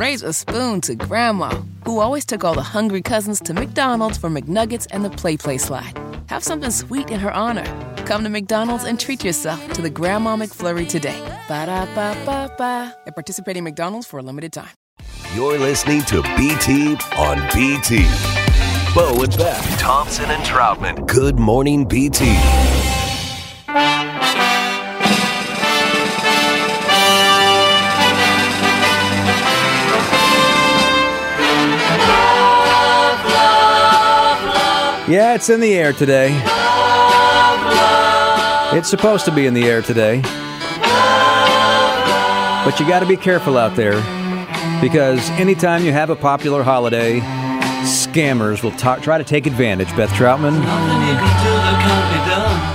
raise a spoon to Grandma, who always took all the hungry cousins to McDonald's for McNuggets and the Play Play slide. Have something sweet in her honor. Come to McDonald's and treat yourself to the Grandma McFlurry today. Ba da ba ba ba. At participating McDonald's for a limited time. You're listening to BT on BT. Bo and Beth, Thompson and Troutman. Good morning, BT. Yeah, it's in the air today. It's supposed to be in the air today. But you got to be careful out there because anytime you have a popular holiday, scammers will ta- try to take advantage, Beth Troutman.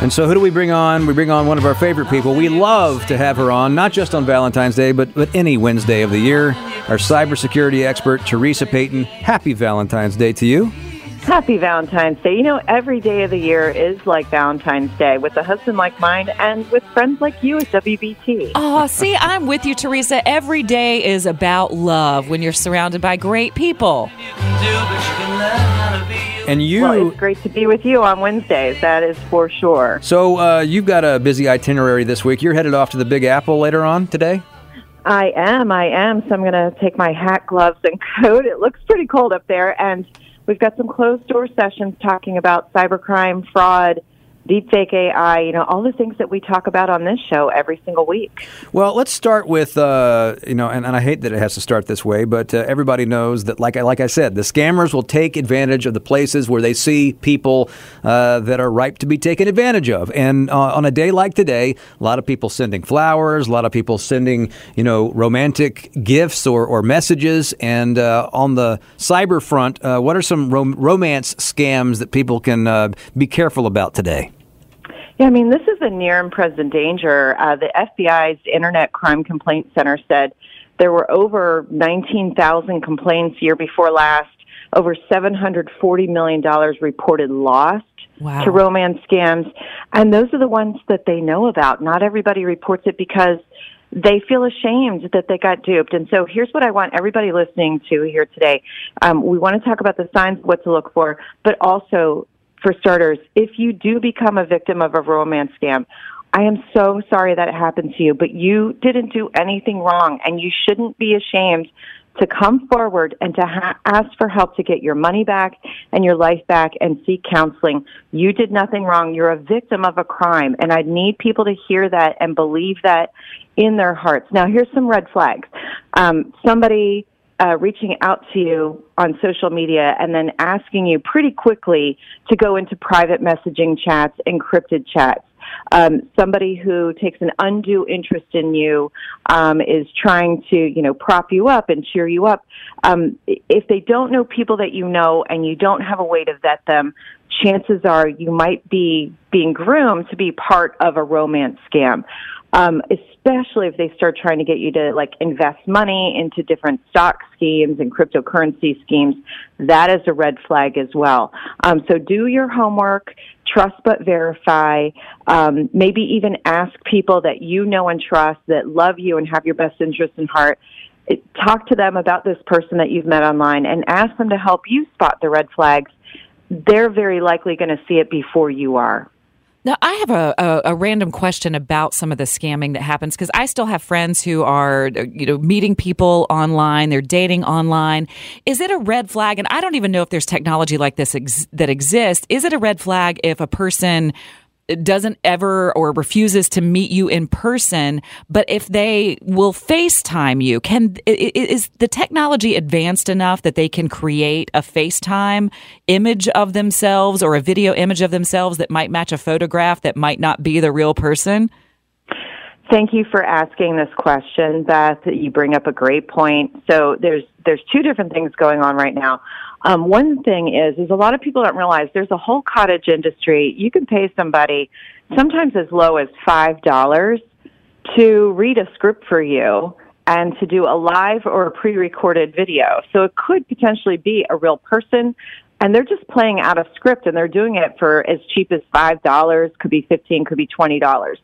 And so, who do we bring on? We bring on one of our favorite people. We love to have her on, not just on Valentine's Day, but, but any Wednesday of the year. Our cybersecurity expert, Theresa Payton. Happy Valentine's Day to you. Happy Valentine's Day. You know, every day of the year is like Valentine's Day with a husband like mine and with friends like you at WBT. Oh, see, I'm with you, Theresa. Every day is about love when you're surrounded by great people. And you. Well, it's great to be with you on Wednesdays, that is for sure. So, uh, you've got a busy itinerary this week. You're headed off to the Big Apple later on today? I am, I am. So, I'm going to take my hat, gloves, and coat. It looks pretty cold up there. And We've got some closed door sessions talking about cybercrime, fraud, deepfake AI, you know, all the things that we talk about on this show every single week. Well, let's start with, uh, you know, and, and, I hate that it has to start this way, but uh, everybody knows that, like I, like I said, the scammers will take advantage of the places where they see people uh, that are ripe to be taken advantage of. And uh, on a day like today, a lot of people sending flowers, a lot of people sending, you know, romantic gifts or, or messages. And uh, on the cyber front, uh, what are some rom- romance scams that people can be careful about today? Yeah, I mean, this is a near and present danger. Uh, the FBI's Internet Crime Complaint Center said there were over 19,000 complaints year before last, over $740 million reported lost wow. to romance scams. And those are the ones that they know about. Not everybody reports it because they feel ashamed that they got duped. And so here's what I want everybody listening to here today. Um, we want to talk about the signs, what to look for, but also for starters, if you do become a victim of a romance scam, I am so sorry that it happened to you, but you didn't do anything wrong and you shouldn't be ashamed to come forward and to ha- ask for help to get your money back and your life back and seek counseling. You did nothing wrong. You're a victim of a crime and I need people to hear that and believe that in their hearts. Now here's some red flags. Um, somebody uh, reaching out to you on social media and then asking you pretty quickly to go into private messaging chats, encrypted chats. Um, somebody who takes an undue interest in you um, is trying to, you know, prop you up and cheer you up. Um, if they don't know people that you know and you don't have a way to vet them, chances are you might be being groomed to be part of a romance scam um, especially if they start trying to get you to like invest money into different stock schemes and cryptocurrency schemes. That is a red flag as well. Um, so do your homework, trust but verify. Um, maybe even ask people that you know and trust that love you and have your best interest in heart. talk to them about this person that you've met online and ask them to help you spot the red flags. They're very likely going to see it before you are. Now, I have a, a, a, random question about some of the scamming that happens because I still have friends who are, uh, you know, meeting people online, they're dating online. Is it a red flag? And I don't even know if there's technology like this ex- that exists. Is it a red flag if a person doesn't ever or refuses to meet you in person, but if they will FaceTime you, can is the technology advanced enough that they can create a FaceTime image of themselves or a video image of themselves that might match a photograph that might not be the real person? Thank you for asking this question, Beth. You bring up a great point. So there's there's two different things going on right now. Um, one thing is, is a lot of people don't realize there's a whole cottage industry. You can pay somebody sometimes as low as five dollars to read a script for you and to do a live or a pre-recorded video. So it could potentially be a real person and they're just playing out a script and they're doing it for as cheap as five dollars, could be fifteen, could be twenty dollars.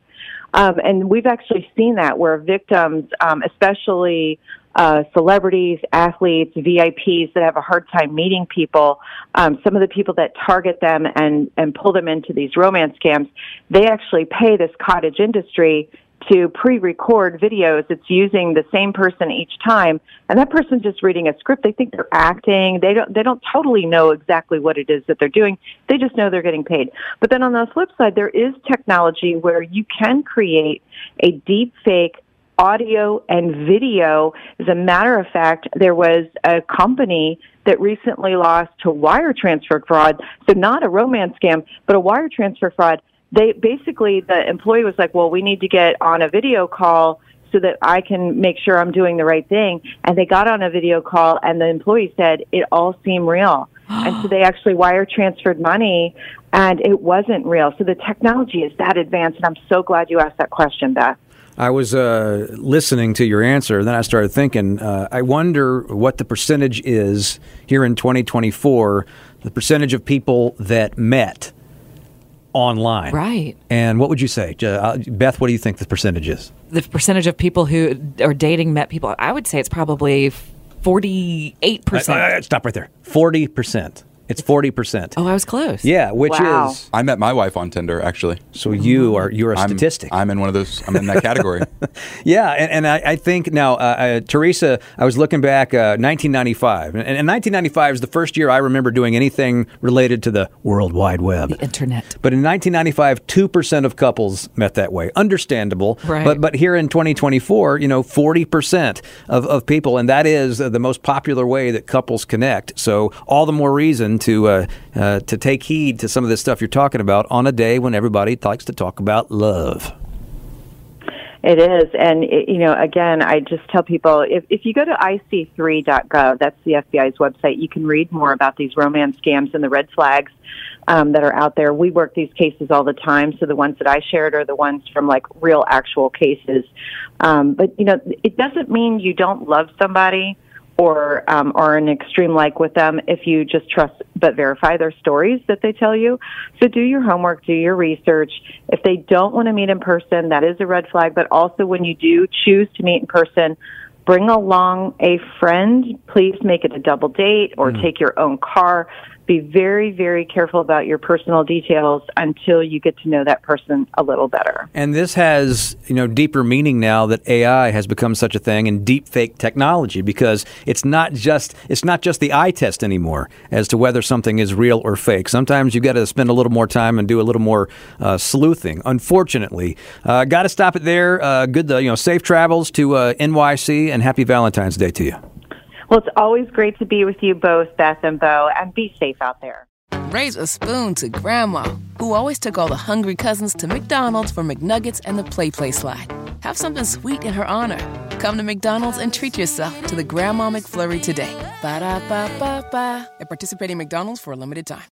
Um, and we've actually seen that where victims, um, especially uh, celebrities, athletes, VIPs that have a hard time meeting people, um, some of the people that target them and, and pull them into these romance scams, they actually pay this cottage industry to pre-record videos. It's using the same person each time, and that person's just reading a script. They think they're acting. They don't. They don't totally know exactly what it is that they're doing. They just know they're getting paid. But then on the flip side, there is technology where you can create a deep fake audio and video. As a matter of fact, there was a company that recently lost to wire transfer fraud. So not a romance scam, but a wire transfer fraud. They basically, the employee was like, well, we need to get on a video call so that I can make sure I'm doing the right thing. And they got on a video call and the employee said it all seemed real. and so they actually wire transferred money and it wasn't real. So the technology is that advanced. And I'm so glad you asked that question, Beth. I was uh, listening to your answer, and then I started thinking. Uh, I wonder what the percentage is here in 2024. The percentage of people that met online, Right. And what would you say, uh, Beth? What do you think the percentage is? The percentage of people who are dating met people, I would say it's probably 48%. Uh, uh, stop right there. Forty percent. It's forty percent. oh, I was close. Yeah, which Wow. is I met my wife on Tinder, actually. so you are you're a I'm, statistic. I'm in one of those. I'm in that category. Yeah, and, and I, I think now, uh, uh, Theresa, I was looking back, uh, 1995, and, and 1995 is the first year I remember doing anything related to the World Wide Web. The internet. But in 1995, two percent of couples met that way. Understandable, Right. but but here in 2024, you know, 40 percent of, of people, and that is uh, the most popular way that couples connect. So all the more reason to uh, uh, to take heed to some of this stuff you're talking about on a day when everybody likes to talk about love. It is. And, it, you know, again, I just tell people if, if you go to ic3.gov, that's the FBI's website, you can read more about these romance scams and the red flags um, that are out there. We work these cases all the time. So the ones that I shared are the ones from like real actual cases. Um, but, you know, it doesn't mean you don't love somebody or um, are an extreme like with them if you just trust but verify their stories that they tell you. So do your homework, do your research. If they don't want to meet in person, that is a red flag. But also when you do choose to meet in person, bring along a friend. Please make it a double date or take your own car. Be very, very careful about your personal details until you get to know that person a little better. And this has, you know, deeper meaning now that AI has become such a thing and deep fake technology because it's not just it's not just the eye test anymore as to whether something is real or fake. Sometimes you've got to spend a little more time and do a little more uh, sleuthing. Unfortunately, uh, got to stop it there. Uh, good, uh, you know, safe travels to uh, NYC and happy Valentine's Day to you. Well, it's always great to be with you both, Beth and Bo, and be safe out there. Raise a spoon to Grandma, who always took all the hungry cousins to McDonald's for McNuggets and the Play Play slide. Have something sweet in her honor. Come to McDonald's and treat yourself to the Grandma McFlurry today. Ba da ba ba ba. At participating McDonald's for a limited time.